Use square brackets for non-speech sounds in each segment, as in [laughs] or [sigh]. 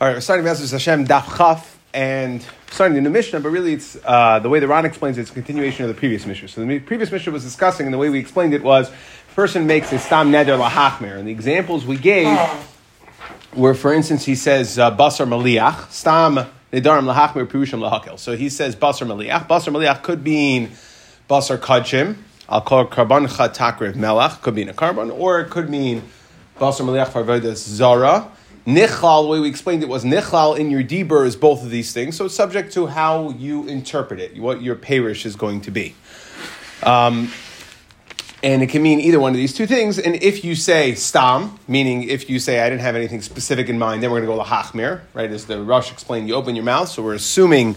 All right, we're starting Bezos Hashem Daf Chaf and starting in the new Mishnah, but really it's uh, the way the Ran explains it, it's a continuation of the previous Mishnah. So the previous Mishnah was discussing, and the way we explained it was, person makes a stam neder lahachmer, and the examples we gave were, for instance, he says uh, basar maliach, stam nedarim lahachmer pirushim lahakel. So he says basar maliach. Basar maliach could mean basar kachim. I'll call it karban chatakriv melach. Could mean a carbon, or it could mean basar maliach farvodas zara. Nichlal, the way we explained it was nichlal in your dibur is both of these things. So it's subject to how you interpret it, what your parish is going to be. Um, and it can mean either one of these two things. And if you say stam, meaning if you say I didn't have anything specific in mind, then we're going to go to lahachmir, right? As the Rush explained, you open your mouth. So we're assuming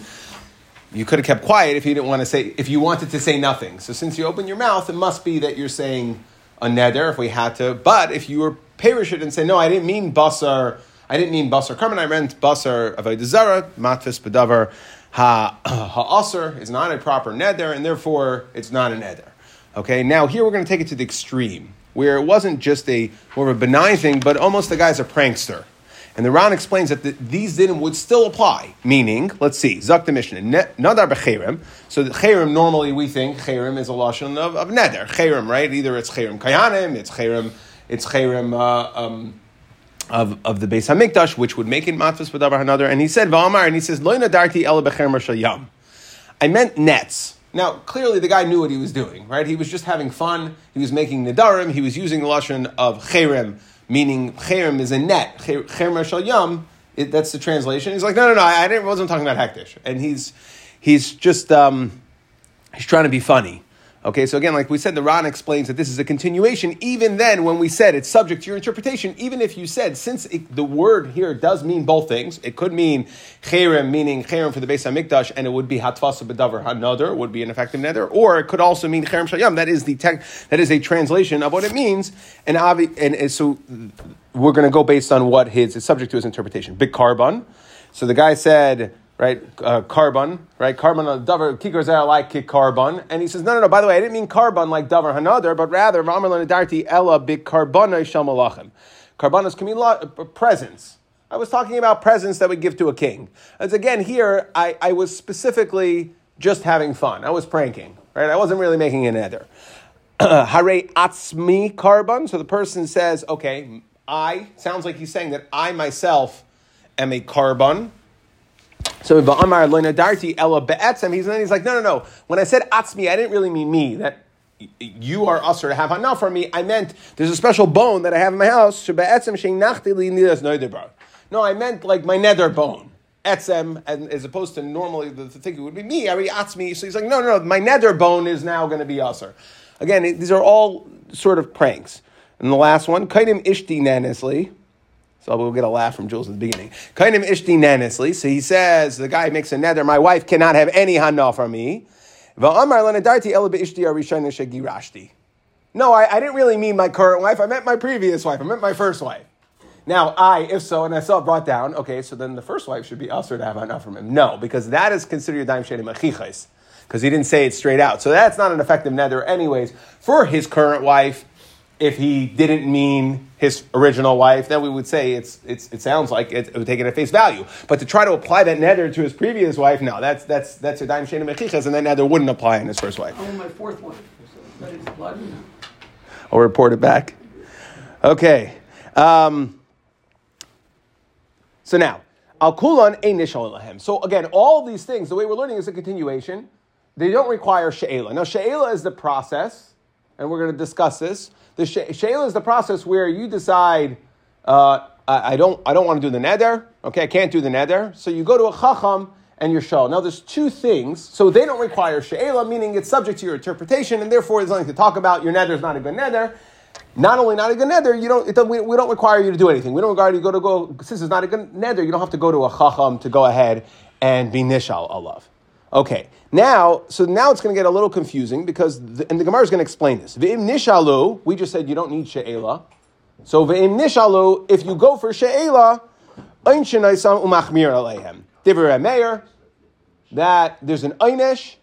you could have kept quiet if you didn't want to say, if you wanted to say nothing. So since you open your mouth, it must be that you're saying a neder if we had to. But if you were perish it and say, no, I didn't mean basar, I didn't mean basar karman, I meant basar avodah matfis bedavar ha [clears throat] ha'aser is not a proper neder, and therefore it's not a neder. Okay, now here we're going to take it to the extreme, where it wasn't just a more of a benign thing, but almost the guy's a prankster. And the Ran explains that the, these dinim would still apply, meaning, let's see, Zak the Mishnah, Nadar b'cherim. So cherim, normally we think cherim is a lashon of, of neder. Cherim, right? Either it's cherim kayanim, it's cherim it's chayrim uh, um, of, of the Beis Hamikdash, which would make it matzvahs b'davar another. And he said, V'amar, and he says, Lo nadarti ela b'cher yam. I meant nets. Now, clearly the guy knew what he was doing, right? He was just having fun. He was making nidarim. He was using the lashon of cherem, meaning cherem is a net. Cherem yam, that's the translation. He's like, no, no, no, I didn't, wasn't talking about hektish. And he's, he's just, um, he's trying to be funny. Okay, so again, like we said, the Ran explains that this is a continuation. Even then, when we said it's subject to your interpretation, even if you said, since it, the word here does mean both things, it could mean cherem, meaning cherem for the Beis Hamikdash, and it would be hatvasa bedavar hanother, would be an effective nether, or it could also mean cherem shayam. That is the tech, that is a translation of what it means, and, and, and so we're going to go based on what his is subject to his interpretation. Big carbon. So the guy said right? Uh, carbon, right? Carbon on davar kikar like kick carbon, and he says, no, no, no. By the way, I didn't mean carbon like davar hanother, but rather v'amar darti ella big carbona shamalachim. Carbonas can mean uh, presents. I was talking about presents that we give to a king. As again, here I, I was specifically just having fun. I was pranking, right? I wasn't really making an ether. [clears throat] Hare atzmi carbon. So the person says, okay, I sounds like he's saying that I myself am a carbon so Ba'amar Darti Ella Be'etzem, he's, he's like, no, no, no. When I said Atzmi, I didn't really mean me, that you are usher to have hana for me. I meant there's a special bone that I have in my house. No, I meant like my nether bone. Etzem, and as opposed to normally the, the thing would be me, Ari Atzmi. So he's like, no, no, no, my nether bone is now going to be usher. Again, these are all sort of pranks. And the last one, Kaidim Ishti Nanisli. So we'll get a laugh from Jules at the beginning. Of ishti nanisli. So he says, the guy makes a nether, my wife cannot have any hana from me. No, I, I didn't really mean my current wife. I meant my previous wife. I meant my first wife. Now, I, if so, and I saw it brought down, okay, so then the first wife should be usher to have hana from him. No, because that is considered daim sheni machichais. Because he didn't say it straight out. So that's not an effective nether anyways. For his current wife, if he didn't mean his original wife, then we would say it's, it's, it sounds like it, it would take it at face value. But to try to apply that neder to his previous wife, no, that's that's that's a daim shena mechichas, and that neder wouldn't apply in his first wife. Oh, my fourth wife. blood. I'll report it back. Okay. Um, so now, al kulan a So again, all these things, the way we're learning is a continuation. They don't require she'ela. Now, she'ela is the process, and we're going to discuss this the shayla is the process where you decide, uh, I, I, don't, I don't want to do the neder. Okay, I can't do the neder. So you go to a chacham and you're shal. Now there's two things. So they don't require she'ela, meaning it's subject to your interpretation, and therefore there's nothing to talk about. Your neder is not a good neder. Not only not a good neder, you don't, it, we, we, don't require you to do anything. We don't require you to go to go, since it's not a good neder, you don't have to go to a chacham to go ahead and be nishal alav. Okay, now, so now it's going to get a little confusing because, the, and the Gemara is going to explain this. V'im nishalu, we just said you don't need she'ela. So v'im nishalu, if you go for she'ela, ein shenaisam umachmir aleihem. Divrei meir, that there's an einish,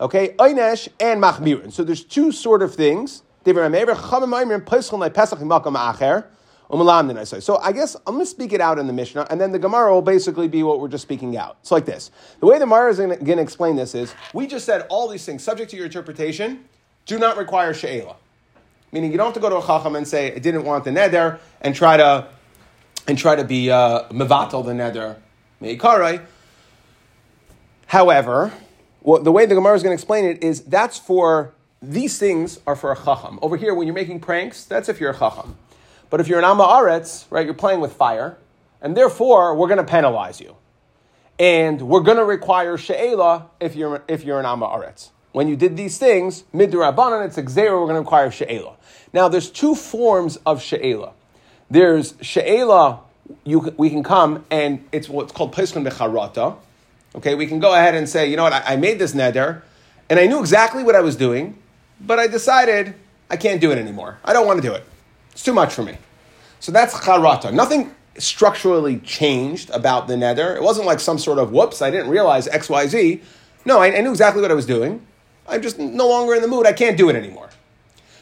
okay, einish and machmirin. So there's two sort of things. Divrei meir, chamim aimrim, pesachon pesach makam. So I guess I'm going to speak it out in the Mishnah, and then the Gemara will basically be what we're just speaking out. It's like this. The way the Gemara is going to explain this is, we just said all these things, subject to your interpretation, do not require she'ela. Meaning you don't have to go to a chacham and say, I didn't want the neder, and try to, and try to be uh, mevatel the neder, meikarai. However, well, the way the Gemara is going to explain it is that's for, these things are for a chacham. Over here, when you're making pranks, that's if you're a chacham. But if you're an Amma Aretz, right, you're playing with fire, and therefore we're going to penalize you. And we're going to require She'ela if you're, if you're an Amma Aretz. When you did these things, Midrabanan, it's Xera, we're going to require She'ela. Now, there's two forms of She'ela. There's She'ela, you, we can come, and it's what's called Peskin Becharata. Okay, we can go ahead and say, you know what, I, I made this neder, and I knew exactly what I was doing, but I decided I can't do it anymore. I don't want to do it. It's too much for me. So that's charata. Nothing structurally changed about the neder. It wasn't like some sort of whoops, I didn't realize X, Y, Z. No, I, I knew exactly what I was doing. I'm just no longer in the mood. I can't do it anymore.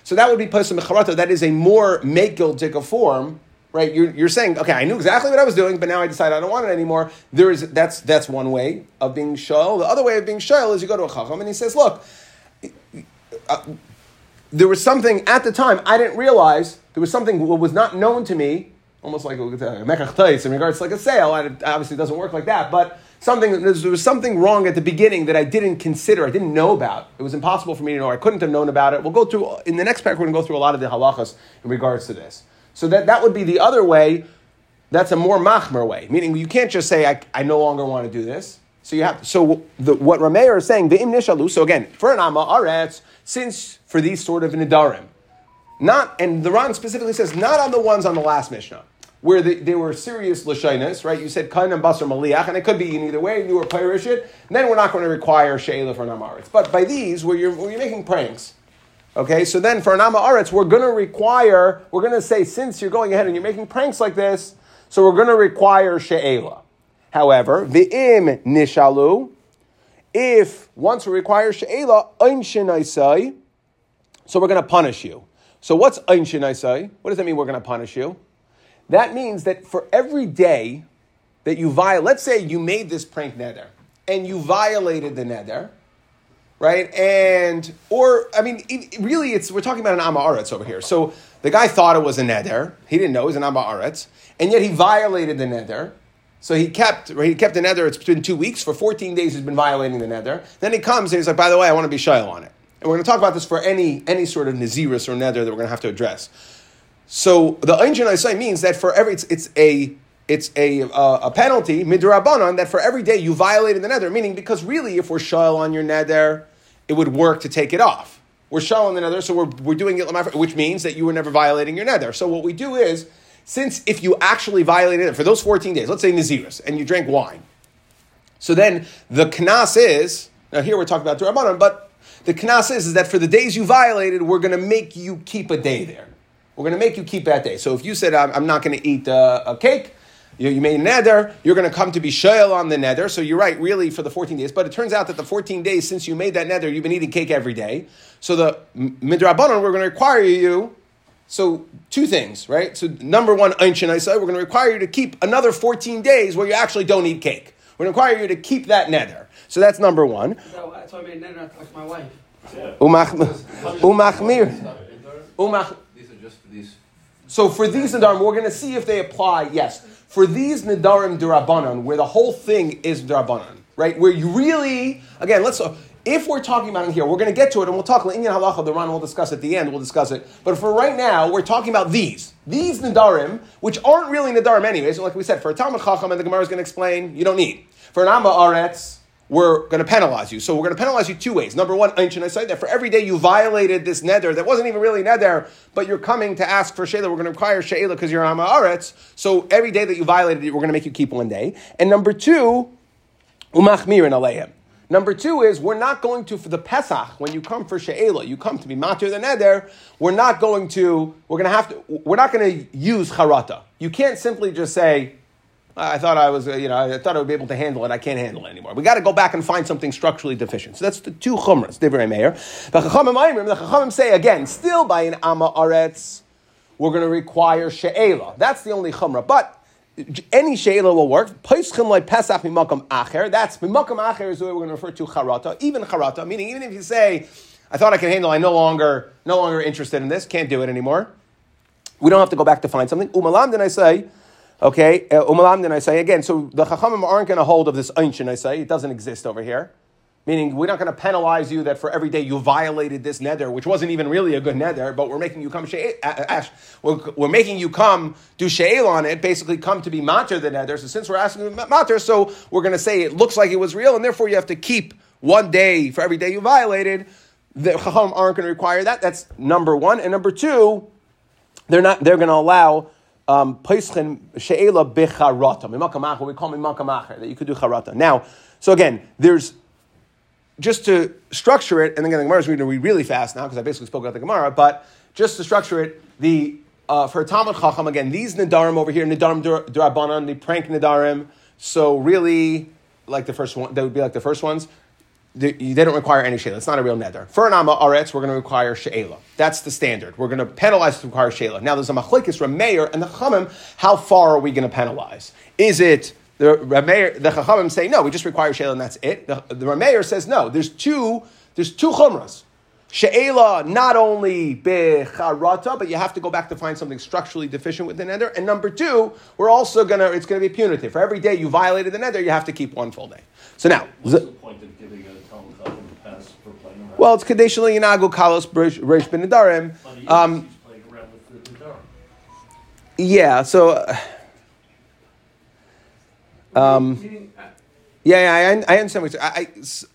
So that would be posum mecharata. That is a more mekil form, right? You're, you're saying, okay, I knew exactly what I was doing, but now I decide I don't want it anymore. There is that's that's one way of being shoel. The other way of being shoel is you go to a chacham and he says, look. Uh, there was something at the time I didn't realize. There was something what was not known to me, almost like a mekach in regards to like a sale. It obviously doesn't work like that, but something there was something wrong at the beginning that I didn't consider, I didn't know about. It was impossible for me to know. I couldn't have known about it. We'll go through in the next parak. We're going to go through a lot of the halachas in regards to this. So that that would be the other way. That's a more machmer way, meaning you can't just say I, I no longer want to do this. So you have so the, what Rameir is saying the im nishalu. So again, for an amma aretz, since for these sort of nidarim, not and the Ran specifically says not on the ones on the last Mishnah where they, were serious lashinas, right? You said kain and basar maliach, and it could be in either way. You were pirish it, then we're not going to require sheila for namaretz. But by these, where you're where you're making pranks. Okay, so then for an aretz, we're going to require, we're going to say, since you're going ahead and you're making pranks like this, so we're going to require she'ela. However, the im nishalu, if once we require she'ela, ein shenaisai, so we're going to punish you. So what's ein shenaisai? What does that mean we're going to punish you? That means that for every day that you violate, let's say you made this prank neder and you violated the neder, right? And, or, I mean, it, really, it's, we're talking about an Amaretz over here. So the guy thought it was a neder. He didn't know it was an Amaretz. And yet he violated the neder. So he kept, he kept the neder, it's been two weeks, for 14 days he's been violating the neder. Then he comes and he's like, by the way, I want to be shy on it. And we're going to talk about this for any, any sort of Naziris or neder that we're going to have to address. So the Einjin say means that for every, it's, it's a, it's a, uh, a penalty, midrabanan, that for every day you violated the neder. Meaning, because really, if we're shal on your neder, it would work to take it off. We're shal on the neder, so we're, we're doing it, which means that you were never violating your neder. So what we do is, since if you actually violated it for those 14 days, let's say Naziris, and you drank wine, so then the knas is, now here we're talking about Durabanan, but the knas is, is that for the days you violated, we're going to make you keep a day there. We're going to make you keep that day. So if you said, I'm, I'm not going to eat uh, a cake, you, you made a neder, you're going to come to be shayel on the neder. So you're right, really, for the 14 days. But it turns out that the 14 days since you made that neder, you've been eating cake every day. So the midrabanon, we're going to require you so two things, right? So number one, I said we're going to require you to keep another 14 days where you actually don't eat cake. We're going to require you to keep that neder. So that's number one. that's why I made neder like my wife. Umachmir. Umach. These are just for these. So for these nadarim, we're going to see if they apply. Yes, for these nadarim durabanan, where the whole thing is durabanan, right? Where you really, again, let's if we're talking about it here, we're going to get to it and we'll talk. Indian halacha, the Ran will discuss at the end. We'll discuss it. But for right now, we're talking about these these nadarim, which aren't really nadarim anyways. like we said, for a talmud chacham, and the Gemara is going to explain, you don't need. For an amma aretz, we're going to penalize you. So we're going to penalize you two ways. Number one, I say that for every day you violated this neder that wasn't even really neder, but you're coming to ask for shayla. We're going to require shayla because you're amma aretz. So every day that you violated it, we're going to make you keep one day. And number two, umachmir in aleihem. Number two is we're not going to for the Pesach when you come for She'ela, you come to be matir the neder. We're not going to. We're going to have to. We're not going to use charata. You can't simply just say, "I thought I was, uh, you know, I thought I would be able to handle it. I can't handle it anymore." We got to go back and find something structurally deficient. So that's the two chumras. Divrei Meir. The chachamim the chachamim say again, still by an ama aretz. we're going to require she'ela. That's the only chumrah. But any she'ela will work. Peischim like Pesach mimakam acher. That's mimakam acher is the way we're going to refer to charata. Even charata, meaning even if you say, I thought I could handle, I'm no longer, no longer interested in this, can't do it anymore. We don't have to go back to find something. Umalam, then I say, okay, uh, umalam, then I say again. So the chachamim aren't going to hold of this ancient. I say it doesn't exist over here. Meaning, we're not going to penalize you that for every day you violated this nether, which wasn't even really a good nether, but we're making you come ash. We're, we're making you come do she'el on it, basically come to be matter the nether. So since we're asking matter, so we're going to say it looks like it was real, and therefore you have to keep one day for every day you violated. The chacham aren't going to require that. That's number one, and number two, they're not. They're going to allow um, she'ela becharata. What we call mimakamacher, that you could do charata. Now, so again, there's just to structure it, and again, the Gemara is going to read really fast now because I basically spoke about the Gemara, but just to structure it, the uh, for Talmud Chacham, again, these Nadarim over here, Nadarim Durabanan, the prank Nadarim, so really, like the first one, that would be like the first ones, they, they don't require any Sheila. It's not a real Neder. For an Amma Aretz, we're going to require Sheila. That's the standard. We're going to penalize to require Sheila. Now, there's a Machlekes from Mayor and the Chamim. How far are we going to penalize? Is it the Rameir, the Chachamim say no, we just require Sheila and that's it. The, the Rameir says no. There's two. There's two chumras. She'ela, not only becharata, but you have to go back to find something structurally deficient with the nether. And number two, we're also gonna, it's gonna be punitive. For every day you violated the nether, you have to keep one full day. So now, what's the point of giving a Talmud pass for playing around? Well, it's kadesh yinagu kalos reish ben nedarim. Um, yeah, so. Uh, um, yeah, yeah, I, I understand what you're I, I, He's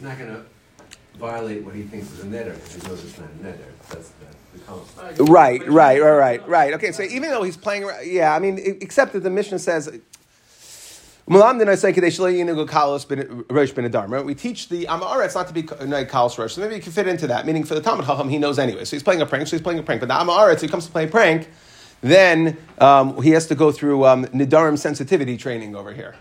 not going to violate what he thinks is a netter if he knows it's not a netter. That's the, the concept. Right, right, right, right, right. Okay, so even though he's playing, yeah, I mean, except that the mission says. We teach the Amaretz not to be kalos rosh. So maybe you can fit into that. Meaning for the Talmud Chacham, he knows anyway. So he's playing a prank. So he's playing a prank. But the Amaretz, he comes to play a prank then um, he has to go through um, Nidarim sensitivity training over here.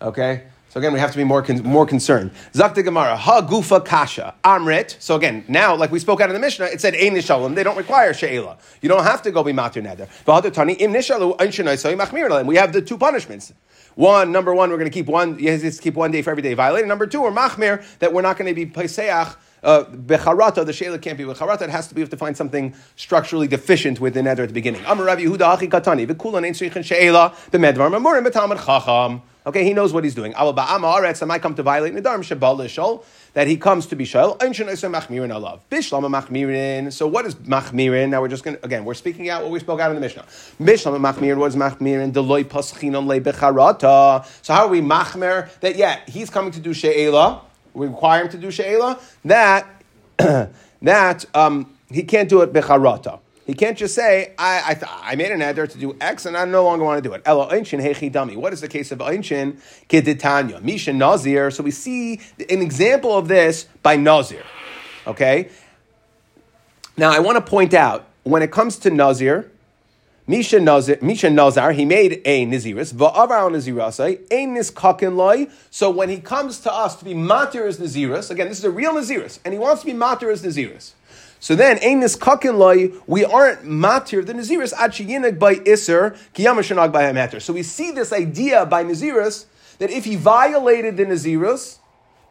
Okay? So again, we have to be more, con- more concerned. Zakta Gemara, ha gufa kasha, amrit. So again, now, like we spoke out in the Mishnah, it said ein nishalim. They don't require she'ela. You don't have to go be matir neder. V'hadatani im nishalu ein We have the two punishments. One, number one, we're going to keep one. To keep one day for every day violated. Number two, we're machmir that we're not going to be peseach uh, becharata, the shayla can't be becharata. It has to be, we have to find something structurally deficient with the neder at the beginning. Amar Rav Yehuda Achi Katani, v'kulan ein shayla, b'medvar mamurim b'tamad chacham. Okay, he knows what he's doing. I might come to violate l'shol, that he comes to be shol. Machmirin. So what is machmirin? Now we're just going to, again, we're speaking out what we spoke out in the Mishnah. Bishlam machmirin, what is machmirin? Deloy paschinon le. So how are we machmer? That, yeah, he's coming to do she'ela, we require him to do she'ela, that, [clears throat] that um, he can't do it becharata. He can't just say, I, I, I made an eder to do X and I no longer want to do it. Elo einchin hechi dami. What is the case of einchin? Keditanya. Misha nazir. So we see an example of this by nazir. Okay? Now I want to point out, when it comes to nazir, Misha Nazar, Misha Nazar, he made a Naziris, Va'avar Nazirasai, a Niskakin Loi. So when he comes to us to be Matir as Naziris, again, this is a real Naziris, and he wants to be Matir as Naziris. So then, ein niskakin loy, we aren't matir the naziris achiyinig by iser kiyamashanag by matter. So we see this idea by naziris that if he violated the naziris,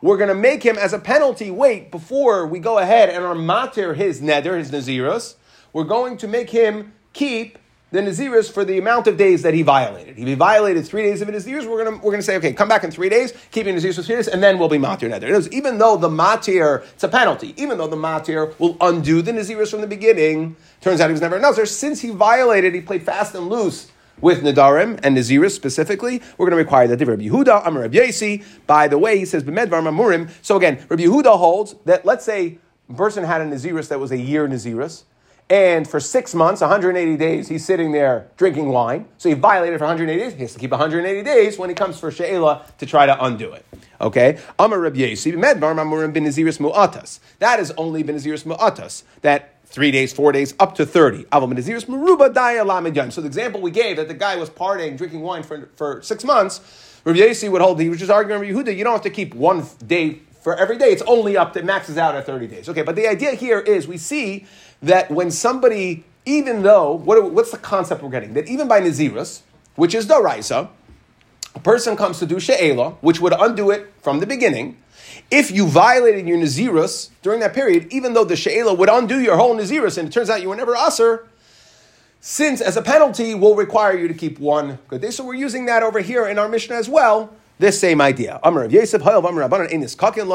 we're going to make him as a penalty wait before we go ahead and are matir his neder, his naziris. We're going to make him keep the Naziris for the amount of days that he violated. He violated three days of his Naziris, we're going we're gonna say, okay, come back in three days, keep your Naziris for three days, and then we'll be Matir Neder. Even though the Matir, it's a penalty, even though the Matir will undo the Naziris from the beginning, turns out he was never a Nazir, since he violated, he played fast and loose with Nadarim and Naziris specifically, we're going to require that the Rabbi Yehuda, Amar Rabbi Yasi. By the way, he says B'medvar Mamurim. So again, Rabbi Yehuda holds that let's say a person had a Naziris that was a year Naziris, and for six months, 180 days, he's sitting there drinking wine. So he violated for 180 days. He has to keep 180 days when he comes for She'ela to try to undo it. Okay? Medbar. That is only bin Mu'atas. That three days, four days, up to 30. So the example we gave that the guy was partying, drinking wine for, for six months, Rabbi Yesi would hold, he was just arguing with Yehuda, you don't have to keep one day for every day. It's only up to maxes out at 30 days. Okay, but the idea here is we see that when somebody even though, what, what's the concept we're getting? That even by Nazirus, which is Doraisa, a person comes to do She'ela, which would undo it from the beginning. If you violated your Nazirus during that period, even though the She'ela would undo your whole Nazirus, and it turns out you were never Aser, since as a penalty will require you to keep one good day. So we're using that over here in our Mishnah as well, this same idea. Amr of Amr kakin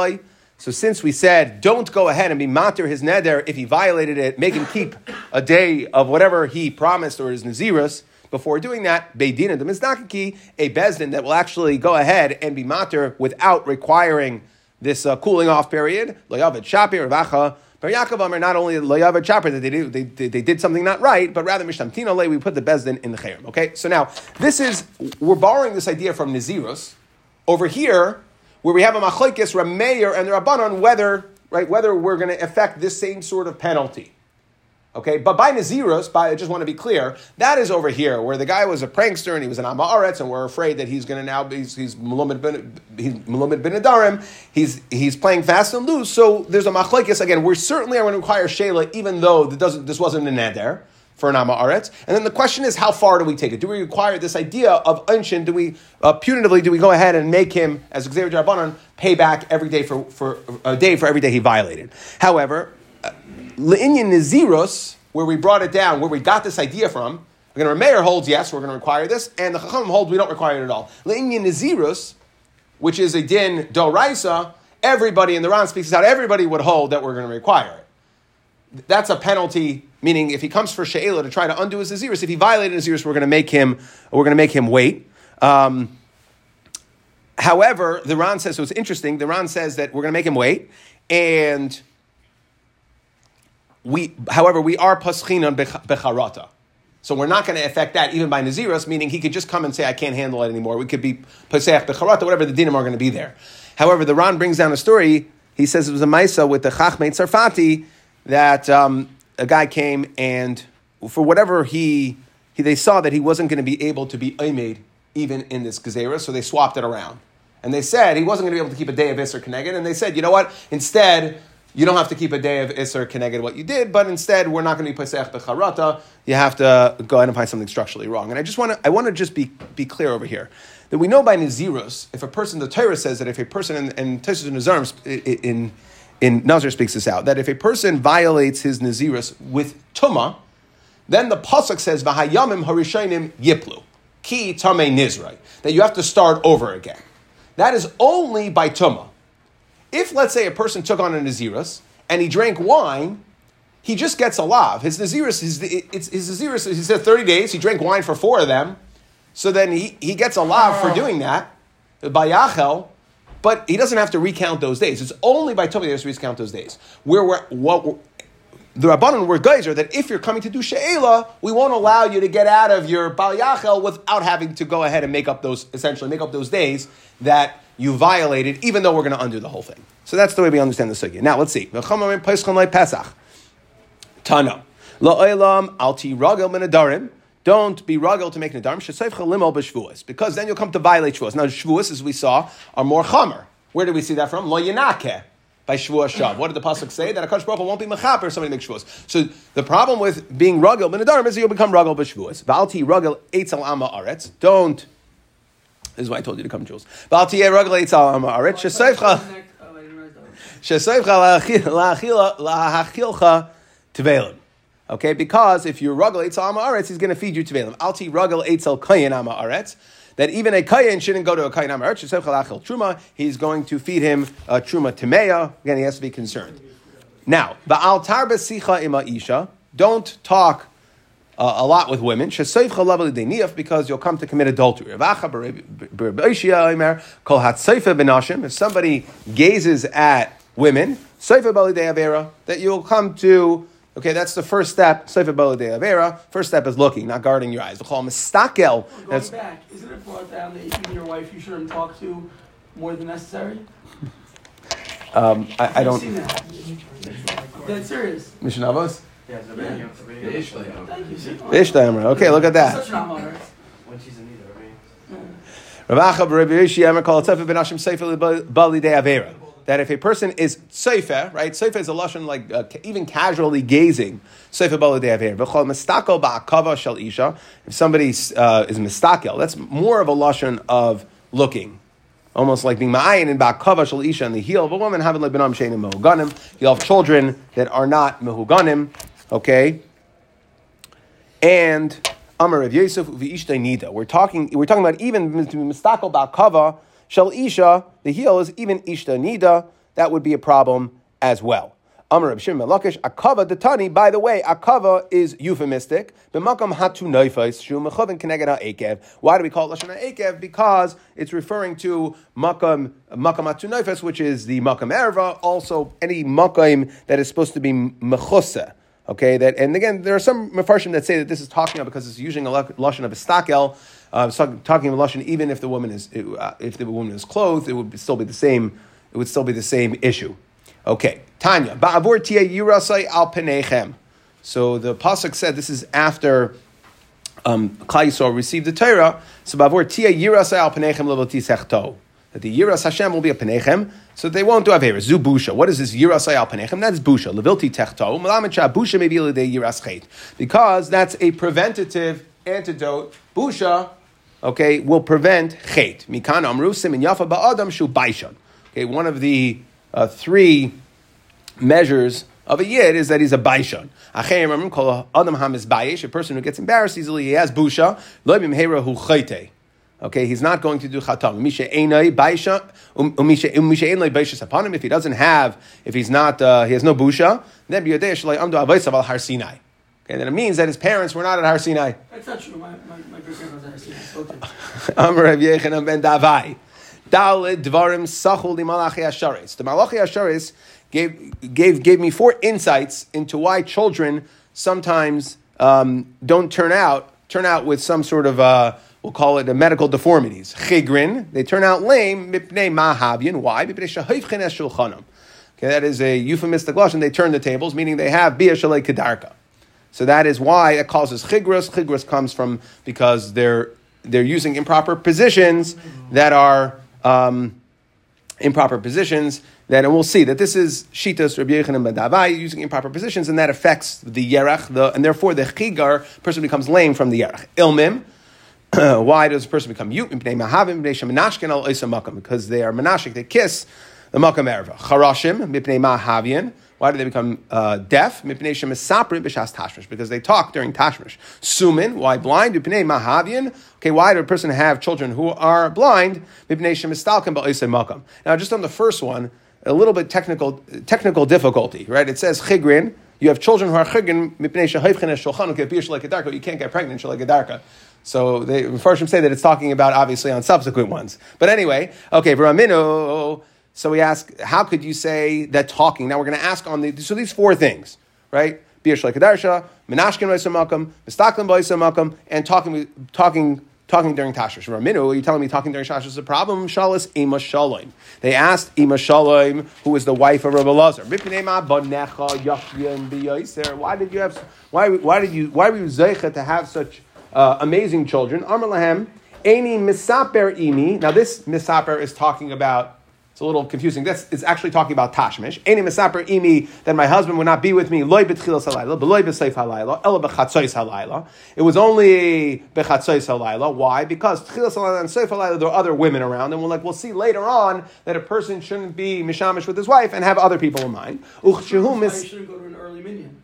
So since we said don't go ahead and be matir his neder if he violated it, make him keep a day of whatever he promised or his nazirus. Before doing that, Beidin and the Mizdakiki, a bezdin that will actually go ahead and be matir without requiring this uh, cooling off period. Loyavet Shapir Ravacha Bar Yaakov Amar not only Loyav Chopper that they did, they, they, they, did something not right, but rather Mishtamtina Le, we put the Bezdin in the Cherem. Okay, so now this is, we're borrowing this idea from Nazirus. Over here, where we have a Machlaikis, Rameir, and Rabbanon, whether, right, whether we're going to affect this same sort of penalty. Okay, but by Naziros, by, I just want to be clear, that is over here where the guy was a prankster and he was an Amaretz, and we're afraid that he's going to now be he's, he's Mulumid bin Adarim. He's he's playing fast and loose. So there's a machlekes again. We're certainly are going to require Shayla, even though doesn't this wasn't a neder for an Amaretz. And then the question is, how far do we take it? Do we require this idea of Unshin? Do we uh, punitively do we go ahead and make him as Xavier Jarbanan pay back every day for, for a day for every day he violated? However, Le'inyan Naziros, where we brought it down, where we got this idea from, we're going to holds yes, we're going to require this, and the Chacham holds we don't require it at all. Le'inyan Nazirus, which is a din doraisa, everybody in the Ran speaks out, everybody would hold that we're going to require it. That's a penalty, meaning if he comes for She'ela to try to undo his Naziris, if he violated Naziris, we're going to make him, we're going to make him wait. Um, however, the Ran says, so it's interesting, the Ran says that we're going to make him wait, and we, however, we are paschinan becharata. So we're not going to affect that even by Naziris, meaning he could just come and say, I can't handle it anymore. We could be Pesach Becharata, whatever the dinim are going to be there. However, the Ran brings down a story. He says it was a Maisa with the Chachmei Sarfati that um, a guy came and for whatever he, he, they saw that he wasn't going to be able to be Aymed even in this Gezerah, so they swapped it around. And they said he wasn't going to be able to keep a day of Isser Keneged, and they said, you know what, instead, you don't have to keep a day of Isser connected what you did, but instead we're not going to be Pesach Becharata. You have to go ahead and find something structurally wrong. And I just want to, I want to just be, be clear over here that we know by Nazirus, if a person, the Torah says that if a person, and, and Tosus Nazarm in, in, in Nazir speaks this out, that if a person violates his Nazirus with Tuma, then the Pasuk says, Vahayamim Harishainim Yiplu, Ki Tame Nizrai, that you have to start over again. That is only by Tuma. If, let's say, a person took on a Naziris and he drank wine, he just gets a lav. His Naziris, his, it's, his Naziris, he said 30 days, he drank wine for four of them. So then he, he gets a lav for oh. doing that, by Yachel, but he doesn't have to recount those days. It's only by Tobi that he has to recount those days. Where we're, what we're, the Rabbanon were geyser that if you're coming to do She'ela, we won't allow you to get out of your Bal Yachel without having to go ahead and make up those, essentially, make up those days that you violated, even though we're going to undo the whole thing. So that's the way we understand the sugya. Now let's see. La'olam alti ragel min Don't be ragel to make. Shesayfcha limol b'shvuas. Because then you'll come to violate shvuas. Now shvuas, as we saw, are more chamer. Where do we see that from? Lo yinake by Shavuot Shav. What did the pasuk say? That a Baruch Hu won't be mechaper if somebody makes Shavuos. So the problem with being rugel minadarim is that you'll become rugel b'Shavuos. Valti rugel eitzel ama aretz. Don't this is why I told you to come, to Jules. Okay, because if you're rugel eitzel ama aretz, he's going to feed you tvelim. Alti rugel eitzel kayin ama aretz. That even a kayin shouldn't go to a kayin ama aretz. truma. He's going to feed him truma timeya. Again, he has to be concerned. Now, ba'al tarba sicha ima isha. Don't talk uh, a lot with women. Because you'll come to commit adultery. If somebody gazes at women, that you'll come to. Okay, that's the first step. First step is looking, not guarding your eyes. We call mistakel. Going back, isn't it brought down that even your wife you shouldn't talk to more than necessary? Um, I, I don't. That's serious. Mishnavos? Yeah, the video, the video. Thank you. Okay, look at that. Such an honor. When she's in need of rain. Ravacha b'Rebbe Yishi Emer Kol Tzefer Ben Hashem Sefer Bali De Avera. That if a person is seifa, right? Seifa is a lashon like uh, even casually gazing. Seifa baladei aver. V'chol mistakel ba'akava shel isha. If somebody uh, is mistakel, that's more of a lashon of looking. Almost like being ma'ayin in ba'akava shel isha in the heel of a woman having like benam sheinim mehuganim. You'll have children that are not mehuganim. Okay, and Amar Rav Yosef u'v'ishtay nida. We're talking. We're talking about even mistakel ba'akava shel isha. The heel is even ishta nida. That would be a problem as well. Amar Rav Shimon Melakish akava detani. By the way, akava is euphemistic. B'makam hatu neifais shu mechavin keneged ha'ekev. Why do we call it lashon ha'ekev? Because it's referring to makam makam hatu neifais, which is the makam erva. Also, any makam that is supposed to be mechuseh. Okay, that and again, there are some mafarshim that say that this is talking about because it's using a lashon of a stakel, uh, so- talking of lashon even if the woman is uh, if the woman is clothed, it would still be the same. It would still be the same issue. Okay, Tanya, ba'avur tia yirasai al penechem. So the pasuk said this is after um, Yisrael received the Torah. So ba'avur tia yirasai al penechem levotisechto. That the yiras Hashem will be a penechem, so they won't do avera. Zu busha. What is this yiras al penechem? That's busha. Levilti techto. Busha maybe the yiras. Because that's a preventative antidote. Busha, okay, will prevent chet. Mikan amru simin yafa ba'adam shu baishan. Okay, one of the uh, three measures of a yid is that he's a baishan. Achayim amrim kol adam ham is bayish. A person who gets embarrassed easily, he has busha. Lo bimheira hu chayte. Okay, he's not going to do chatam. Misha einai um, umisha umisha einai baisha upon him. If he doesn't have, if he's not, uh, he has no busha, then biyodei shalai amdu avaisav al har Sinai. Okay, then it means that his parents were not at Har Sinai. That's not true. My, my, my great grandmother has seen it. So too. Amar Rav Yechanan ben Davai. Daled dvarim sachul malachi asharis. The malachi asharis gave, gave, gave me four insights into why children sometimes um, don't turn out, turn out with some sort of, uh, we'll call it a medical deformities. Chigrin, they turn out lame, mipnei mahavyin. Why? Mipnei shahayvchen es shulchanam. Okay, that is a euphemistic lashon. They turn the tables, meaning they have bia shalei kedarka. So that is why it causes chigros. Chigros comes from because they're they're using improper positions that are um, improper positions. That and we'll see that this is shitas Rabbi Yechanan ben Davai using improper positions, and that affects the yerach, the, and therefore the chigar person becomes lame from the yerach. Ilmim. [clears throat] Why does a person become mute? Because they are menashik, they kiss the makam erva. Charashim, mipnei mahavyan. Why do they become uh, deaf? Because they talk during tashmish. Sumin, why blind? Mipnei mahavyan. Okay, why do a person have children who are blind? Now, just on the first one, a little bit technical, technical difficulty, right? It says chigrin. You have children who are chigrin mipnei shehoivchen es shulchan shalei kedarka. You can't get pregnant shalei kedarka. So they Mepharshim say that it's talking about obviously on subsequent ones. But anyway, okay, V'raminu. So we ask, how could you say that talking? Now we're going to ask on the so these four things, right? Bir shalei kedarsha, menashkin b'yisamakam, mistaklim b'yisamakam, and talking talking talking during Tashrish. Raminu, are you telling me talking during Tashrish is a problem? Shalas Ema Shalom. They asked Ema Shalom, who was the wife of Rabbi Lazar. Why did you have? Why, why did you? Why were you zeicha to have such uh, amazing children? Amar lahem, Eini misaper imi. Now this misaper is talking about. It's a little confusing. This is actually talking about Tashmish. Any misaper imi that my husband would not be with me. Loy betchilas halayla, beloy b'seif halayla, ela b'chatzois halayla. It was only b'chatzois halayla. Why? Because tchilas halayla and seif halayla there are other women around, and we'll like we'll see later on that a person shouldn't be mishamish with his wife and have other people in mind. Uchshehu That's mis shouldn't go to an early minion.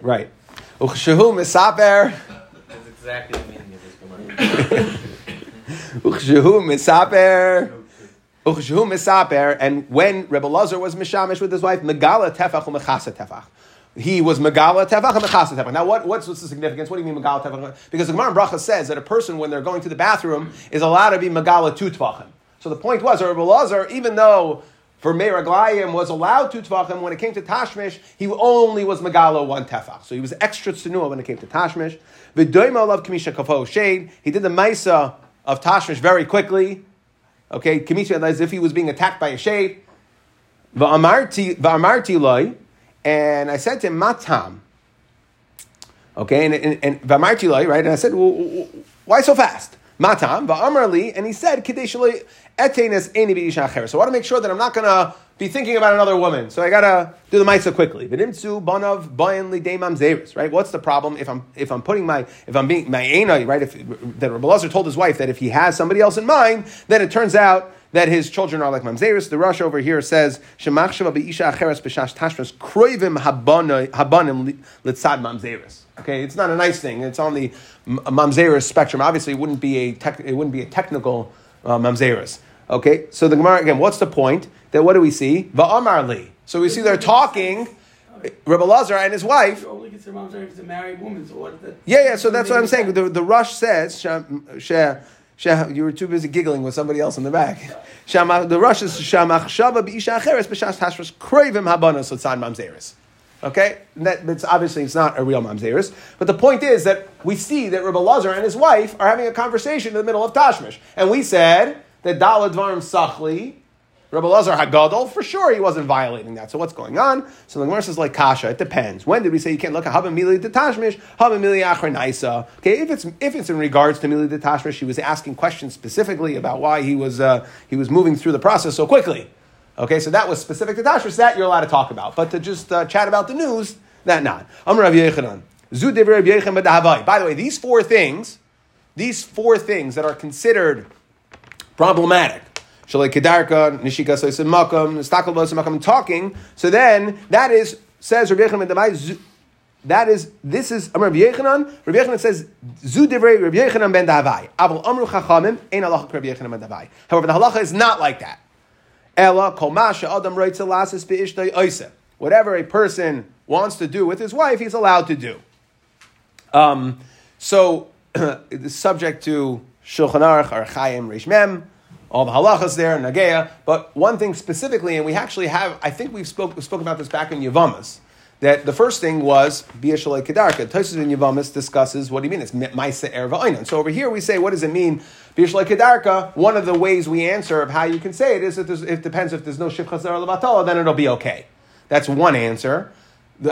right. Uchshehu misaper. That's exactly the meaning of this [laughs] Gemara. Uchshehu misaper. And when Rebbe Lazar was mishamish with his wife, megala tefach umechasa tefach. He was megala tefach and tefach. Now, what, what's, what's the significance? What do you mean megala tefach? Because the Gemara Bracha says that a person, when they're going to the bathroom, is allowed to be megala two tvachim. So the point was, Rebbe Lazar, even though for Meir Aglayim was allowed tvachim, when it came to Tashmish, he only was megala one tefach. So he was extra tzenua when it came to Tashmish. V'doima love kamisha kafo shade. He did the maisa of Tashmish very quickly. Okay, Kamisha, as if he was being attacked by a shade. Va'amarti loy, and I said to him, Matam. Okay, and, and, and va'amarti loy, right? And I said, well, why so fast? Matam, va'amarli, and he said, Kadesh etenes eni. So I want to make sure that I'm not going to be thinking about another woman. So I got to do the maisa quickly. V'nimtzu banav bayan li de mamzeris, right? What's the problem if I'm, if I'm putting my, if I'm being, my enai, right? If, that Rabbi told his wife that if he has somebody else in mind, then it turns out that his children are like mamzeris. The Rush over here says shemachshava beisha acheres b'shash tashmas kroivim habanim litzad mamzeris. Okay, it's not a nice thing. It's on the mamzeris spectrum. Obviously, it wouldn't be a tech, it wouldn't be a technical uh, mamzeris. Okay, so the Gemara again. What's the point? That what do we see? Va'amar li. So we see they're talking. Rabbi Lazar and his wife. Only consider mom if it's a married woman. So what? Yeah, yeah. So that's what I'm saying. The, the Rush says, Sham- Shah- Shah- you were too busy giggling with somebody else in the back. The Rush is Shamach Shava B'isha Acheres B'shas Tashras Kravim Habanos Mamzeris. Okay, that, that's obviously it's not a real mamzeris, but the point is that we see that Rabbi Lazar and his wife are having a conversation in the middle of Tashmish, and we said that Dalad Varm Sachli, Rabbi Lazar Hagadol, for sure he wasn't violating that. So what's going on? So the Gemara says like Kasha, it depends. When did we say you can't look at Haba Mili de Tashmish, Haba Mili? Okay, if it's if it's in regards to Mili de Tashmish, she was asking questions specifically about why he was uh, he was moving through the process so quickly. Okay, so that was specific to Tashmish. That you're allowed to talk about, but to just uh, chat about the news, that not. Amar Rav Yechanan. Zu Rav. By the way, these four things, these four things that are considered problematic. Kedarka, Nishika talking. So then, that is, says Damai, zu- that is, this is, Amar Rabbi Yechanan, Rabbi Yechanan says, Zu Divrei Rabbi Yechanan ben Dahavai. Aval Amru Chachamim, Ein Halacha Rabbi Yechanan ben Dahavai. However, the halacha is not like that. Ella adam. Whatever a person wants to do with his wife, he's allowed to do. Um, so, [clears throat] subject to Shulchan Aruch, Archaim, Reish Mem, all the halachas there, Nagea. But one thing specifically, and we actually have, I think we've spoke, spoke about this back in Yavamas, that the first thing was Biyashalei Kedarka. Tosis in Yavamas discusses what do you mean? It's Maisa Erva Einan. So over here we say, what does it mean? Biyashalei Kedarka, one of the ways we answer of how you can say it is that it depends if there's no or Levatala, then it'll be okay. That's one answer.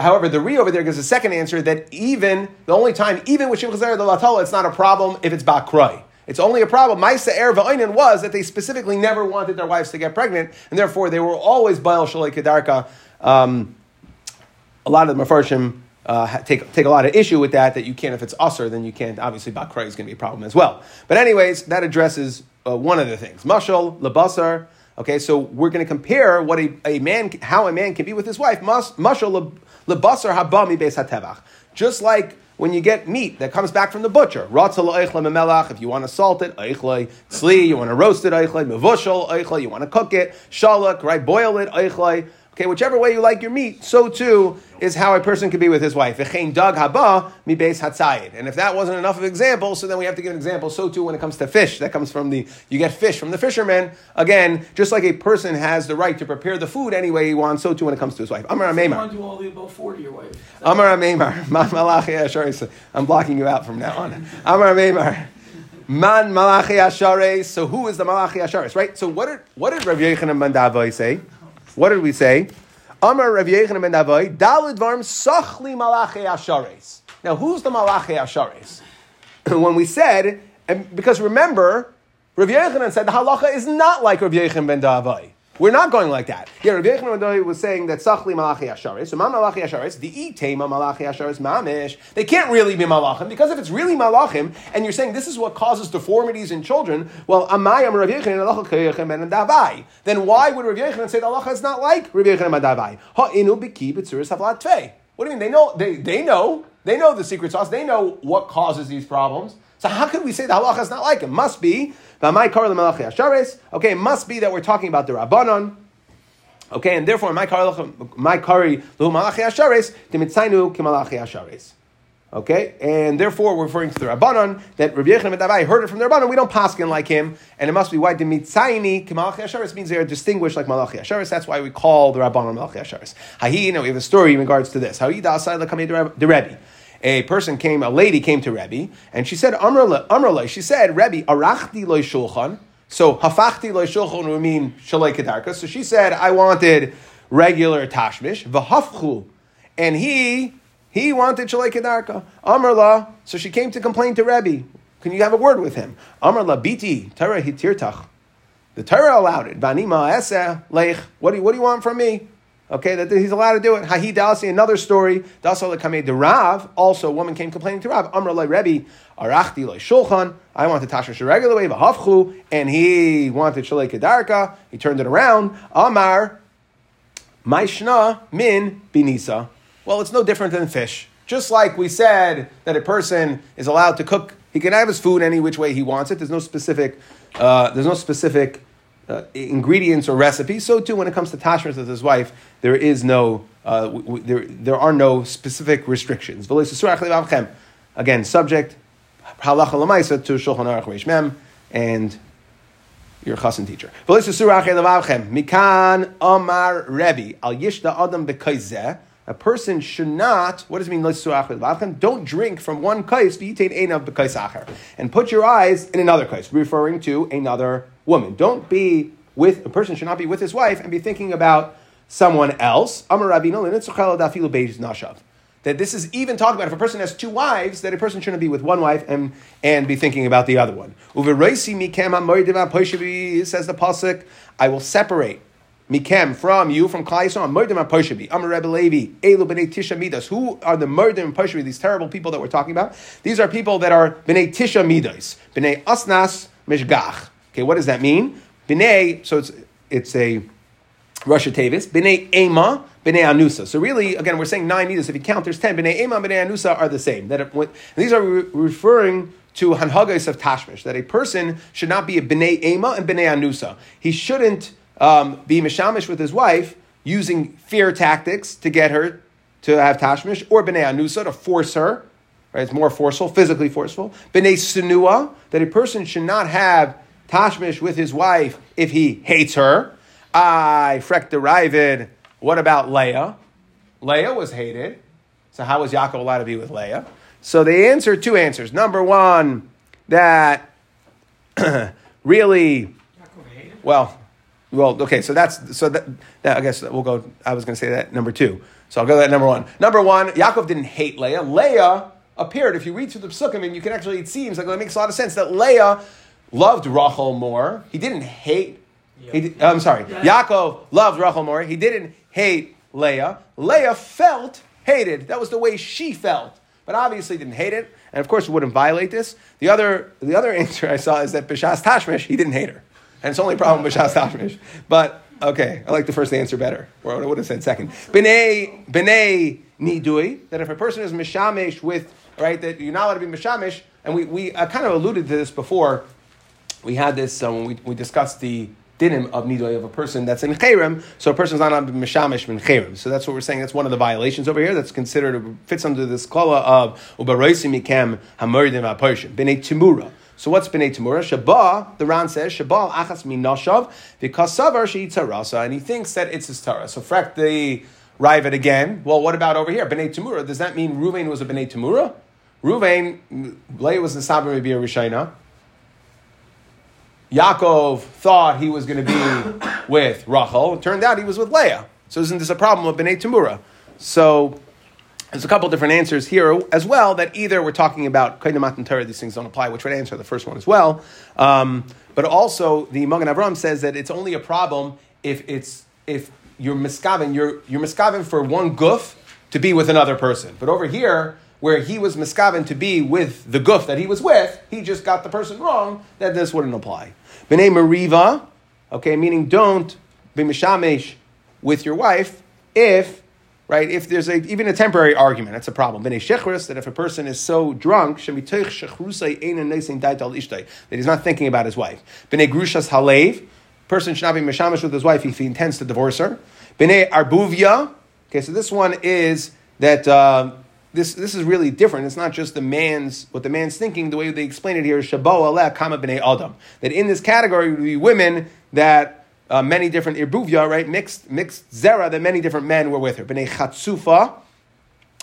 However, the Re over there gives a second answer that even, the only time, even with or Levatala, it's not a problem if it's Bakroi. It's only a problem. Maisa Erva Einan was that they specifically never wanted their wives to get pregnant, and therefore they were always Baal Kedarka. Um, a lot of the Mefarshim uh, take, take a lot of issue with that, that you can't, if it's usser, then you can't, obviously, Bakra is going to be a problem as well. But, anyways, that addresses uh, one of the things. Mashal, Labasar. Okay, so we're going to compare what a, a man, how a man can be with his wife. Mas- Mashal, Labasar, Habami, Beis HaTevach. Just like when you get meat that comes back from the butcher. If you want to salt it. Tzli, you want to roast it. Mevushal, you want to cook it. Shalak, right, boil it. Okay, whichever way you like your meat, so too is how a person can be with his wife. V'chein dag haba mi beis hatzayid. And if that wasn't enough of examples, so then we have to give an example. So too when it comes to fish, that comes from the you get fish from the fisherman. Again, just like a person has the right to prepare the food any way he wants, so too when it comes to his wife. Amar So you Ameimar. want to do all the above 40 your wife. Amar Ameimar. [laughs] Man malachi asharis. I'm blocking you out from now on. Amar Ameimar. Man malachi asharis. So who is the malachi asharis? Right. So what did what did Rav Yechanan ben Davai say? What did we say? Amar Rav Yechanan ben Davai. Dalid varm sachli malachi asharis. Now who's the malachi asharis? [clears throat] when we said, and because remember, Rav Yechanan said the halacha is not like Rav Yechanan ben Davai. We're not going like that. Yeah, ben Davai was saying that Sachli Malachi Asharis. So Ma Malachi Asharis, the Itema Malachi Asharis Mamish, they can't really be Malachim because if it's really Malachim and you're saying this is what causes deformities in children, well, Amayam Halacha Kayachem ben Davai. Then why would Rav Yechanan say the halacha is not like Rav Yechanan ben Davai? Ha inu b'ki b'tzuris havlat tvei. What do you mean? They know, they, they know, they know the secret sauce. They know what causes these problems. So how could we say the halacha is not like it? Must be my. Okay, it must be that we're talking about the rabbanon. Okay, and therefore my kar my kari dimitzainu kimalachi asharis. Okay, and therefore we're referring to the rabbanon that Rabbi Yechon Davai heard it from the rabbanon. We don't paskin like him, and it must be why dimitzaini kimalachi asharis means they are distinguished like malachi asharis. That's why we call the rabbanon malachi asharis. Hahi, you know, we have a story in regards to this. How he aside the Rebbe a person came, a lady came to Rebbe, and she said, Amrle, she said, Rebbe, arachti loy shulchan. So, hafachti loy shulchan would mean shalei kedarka. So she said, I wanted regular tashmish, v'hafchu. And he, he wanted shalei kedarka. Amrla, so she came to complain to Rebbe. can you have a word with him? Amar labiti Torah hitirtach. The Torah allowed it. Vanima eseh leich. What do you, what do you want from me? Okay, that he's allowed to do it. Hahi dalasi, another story. Dasal kamei de Rav. Also, a woman came complaining to Rav. Amr le Rebbe, arachti le shulchan. I wanted tashmish the regular way, v'hafchu, and he wanted shalei kedarka. He turned it around. Amar, maishna min binisa. Well, it's no different than fish. Just like we said that a person is allowed to cook, he can have his food any which way he wants it. There's no specific, uh, there's no specific uh, ingredients or recipes. So too, when it comes to tashmish with his wife, there is no, uh, w- w- there, there are no specific restrictions. Again, subject halacha lemaisa to Shulchan Aruch Reish Mem and your chassan teacher. Mikan Amar Rebbe al yishda adam bekaizeh. A person should not. What does it mean? Don't drink from one kais and put your eyes in another kais, referring to another woman. Don't be with a person should not be with his wife and be thinking about someone else. That this is even talking about if a person has two wives, that a person shouldn't be with one wife and, and be thinking about the other one. Says the pasuk, I will separate mikem from you from Klai Yisrael. Murdim and Poshabi. Amar Rebbe Levi. Elu b'nei Tisha Midas. Who are the Murdim and Poshabi? These terrible people that we're talking about. These are people that are b'nei Tisha Midas. B'nei Asnas Mishgach. Okay, what does that mean? B'nei. So it's it's a Russia Tavis. B'nei Ema. B'nei Anusa. So really, again, we're saying nine midas. If you count, there's ten. B'nei Ema, B'nei Anusa are the same. That it, these are re- referring to hanhagos of tashmish. That a person should not be a b'nei Ema and b'nei Anusa. He shouldn't um, be mishamish with his wife using fear tactics to get her to have tashmish, or b'nei Anusa to force her. Right? It's more forceful, physically forceful. B'nei Sinua, that a person should not have tashmish with his wife if he hates her. I frek derived. What about Leah? Leah was hated. So how was Yaakov allowed to be with Leah? So they answer, two answers. Number one, that [clears throat] really, well, well, okay. So that's so that, that I guess we'll go. I was going to say that number two. So I'll go to that number one. Number one, Yaakov didn't hate Leah. Leah appeared. If you read through the psukim, and you can actually, it seems like it makes a lot of sense that Leah loved Rachel more. He didn't hate. He, I'm sorry. Yaakov loved Rachel more. He didn't hate Leah. Leah felt hated. That was the way she felt, but obviously didn't hate it. And of course, wouldn't violate this. The other, the other [laughs] answer I saw is that Bishas Tashmish, he didn't hate her. And it's only problem with Bishas Tashmish. But okay, I like the first answer better. Or I would have said second. B'nai, b'nai nidui, that if a person is mishamish with, right, that you're not allowed to be mishamish, and we, we I kind of alluded to this before. We had this when we, we discussed the dinim of nidoy of a person that's in cherem, so a person's not on mishamish min cherem. So that's what we're saying. That's one of the violations over here. That's considered fits under this klala of ubaroisi mikem hamurdim aposhim b'nei timura. So what's b'nei timura? Shabbat, the Ran says shabbat achas minashav because savar rasa, and he thinks that it's his Torah. So frak the Rivet again. Well, what about over here? B'nei timura. Does that mean Ruvain was a b'nei timura? Ruvain, Leah was the Sabra Maybe a Rishayna. Yaakov thought he was going to be [coughs] with Rachel. It turned out he was with Leah. So isn't this a problem of Bnei Tamura? So there's a couple different answers here as well that either we're talking about Kaidamat and Torah, these things don't apply, which would answer the first one as well. Um, but also the Magen Avram says that it's only a problem if it's if you're miskaven, you're you're miskaven for one guf to be with another person. But over here, where he was miskaven to be with the goof that he was with, he just got the person wrong, that this wouldn't apply. B'nai Mariva, okay, meaning don't be mishamesh with your wife if, right, if there's a, even a temporary argument, that's a problem. B'nai Shechris, that if a person is so drunk, that he's not thinking about his wife. B'nai Grushas Halev, person should not be mishamesh with his wife if he intends to divorce her. B'nai Arbuvia, okay, so this one is that, uh, this, this is really different. It's not just the man's what the man's thinking. The way they explain it here is shabo aleh kama b'nei adam. That in this category would be women that uh, many different irbuvia, right, mixed mixed zera that many different men were with her. B'nei chatzufa.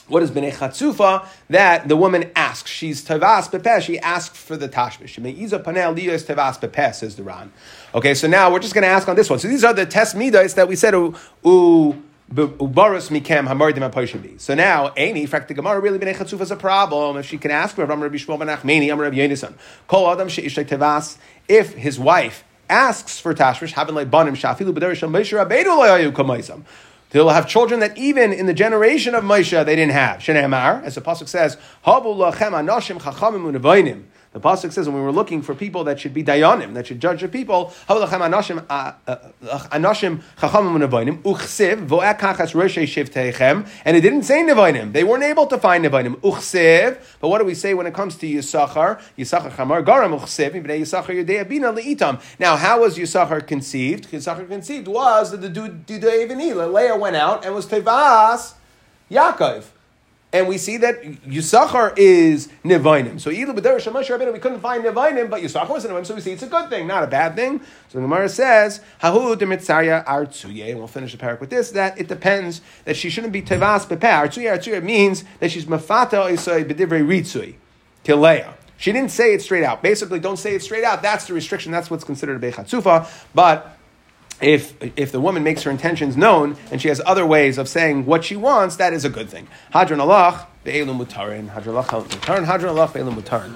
What is b'nei chatzufa? That the woman asks. She's tavas bepeh. She asks for the tashmish. Meiza panel liyos tavas bepeh says the Ran. Okay, so now we're just going to ask on this one. So these are the test midas that we said. Ooh, So now, Amy, fact the Gemara really been is a problem. If she can ask Rav Rabbi Shmuel ben Achmeni, Amar Rabbi Yonason, Kol Adam sheishtay tevas. If his wife asks for tashmish, having like banim shafilu b'derish Moshe Rabbeinu loyayu kamaisam. They'll have children that even in the generation of Moshe they didn't have. Shneimar, as the pasuk says, Havu lachem anoshim chachamim unavainim. The pasuk says when we were looking for people that should be dayanim, that should judge the people, uh, uh, and it didn't say nevoinim. They weren't able to find nevoinim uchsiv. But what do we say when it comes to Yisachar? Yisachar chamar garam leitam. Now, how was Yisachar conceived? Yisachar conceived was that the dudei Leah went out and was tevas Yaakov. And we see that Yisachar is Nevainim. So either B'der Shemash Rabbeinu, we couldn't find Nevainim, but Yisachar was Nevainim, so we see it's a good thing, not a bad thing. So the Gemara says, Hahu Demitzarya Artsuye, and we'll finish the parak with this, that it depends that she shouldn't be Tevas Bepe. Artsuye, Artsuye means that she's Mafata Isai B'divrei Ritsui, Kileya. She didn't say it straight out. Basically, don't say it straight out. That's the restriction. That's what's considered a Bechatzufa. But if if the woman makes her intentions known and she has other ways of saying what she wants, that is a good thing. Hadran Alach, be'elum mutarin. Hadran Alach, mutarin. Hadran Alach, be'elum mutarin.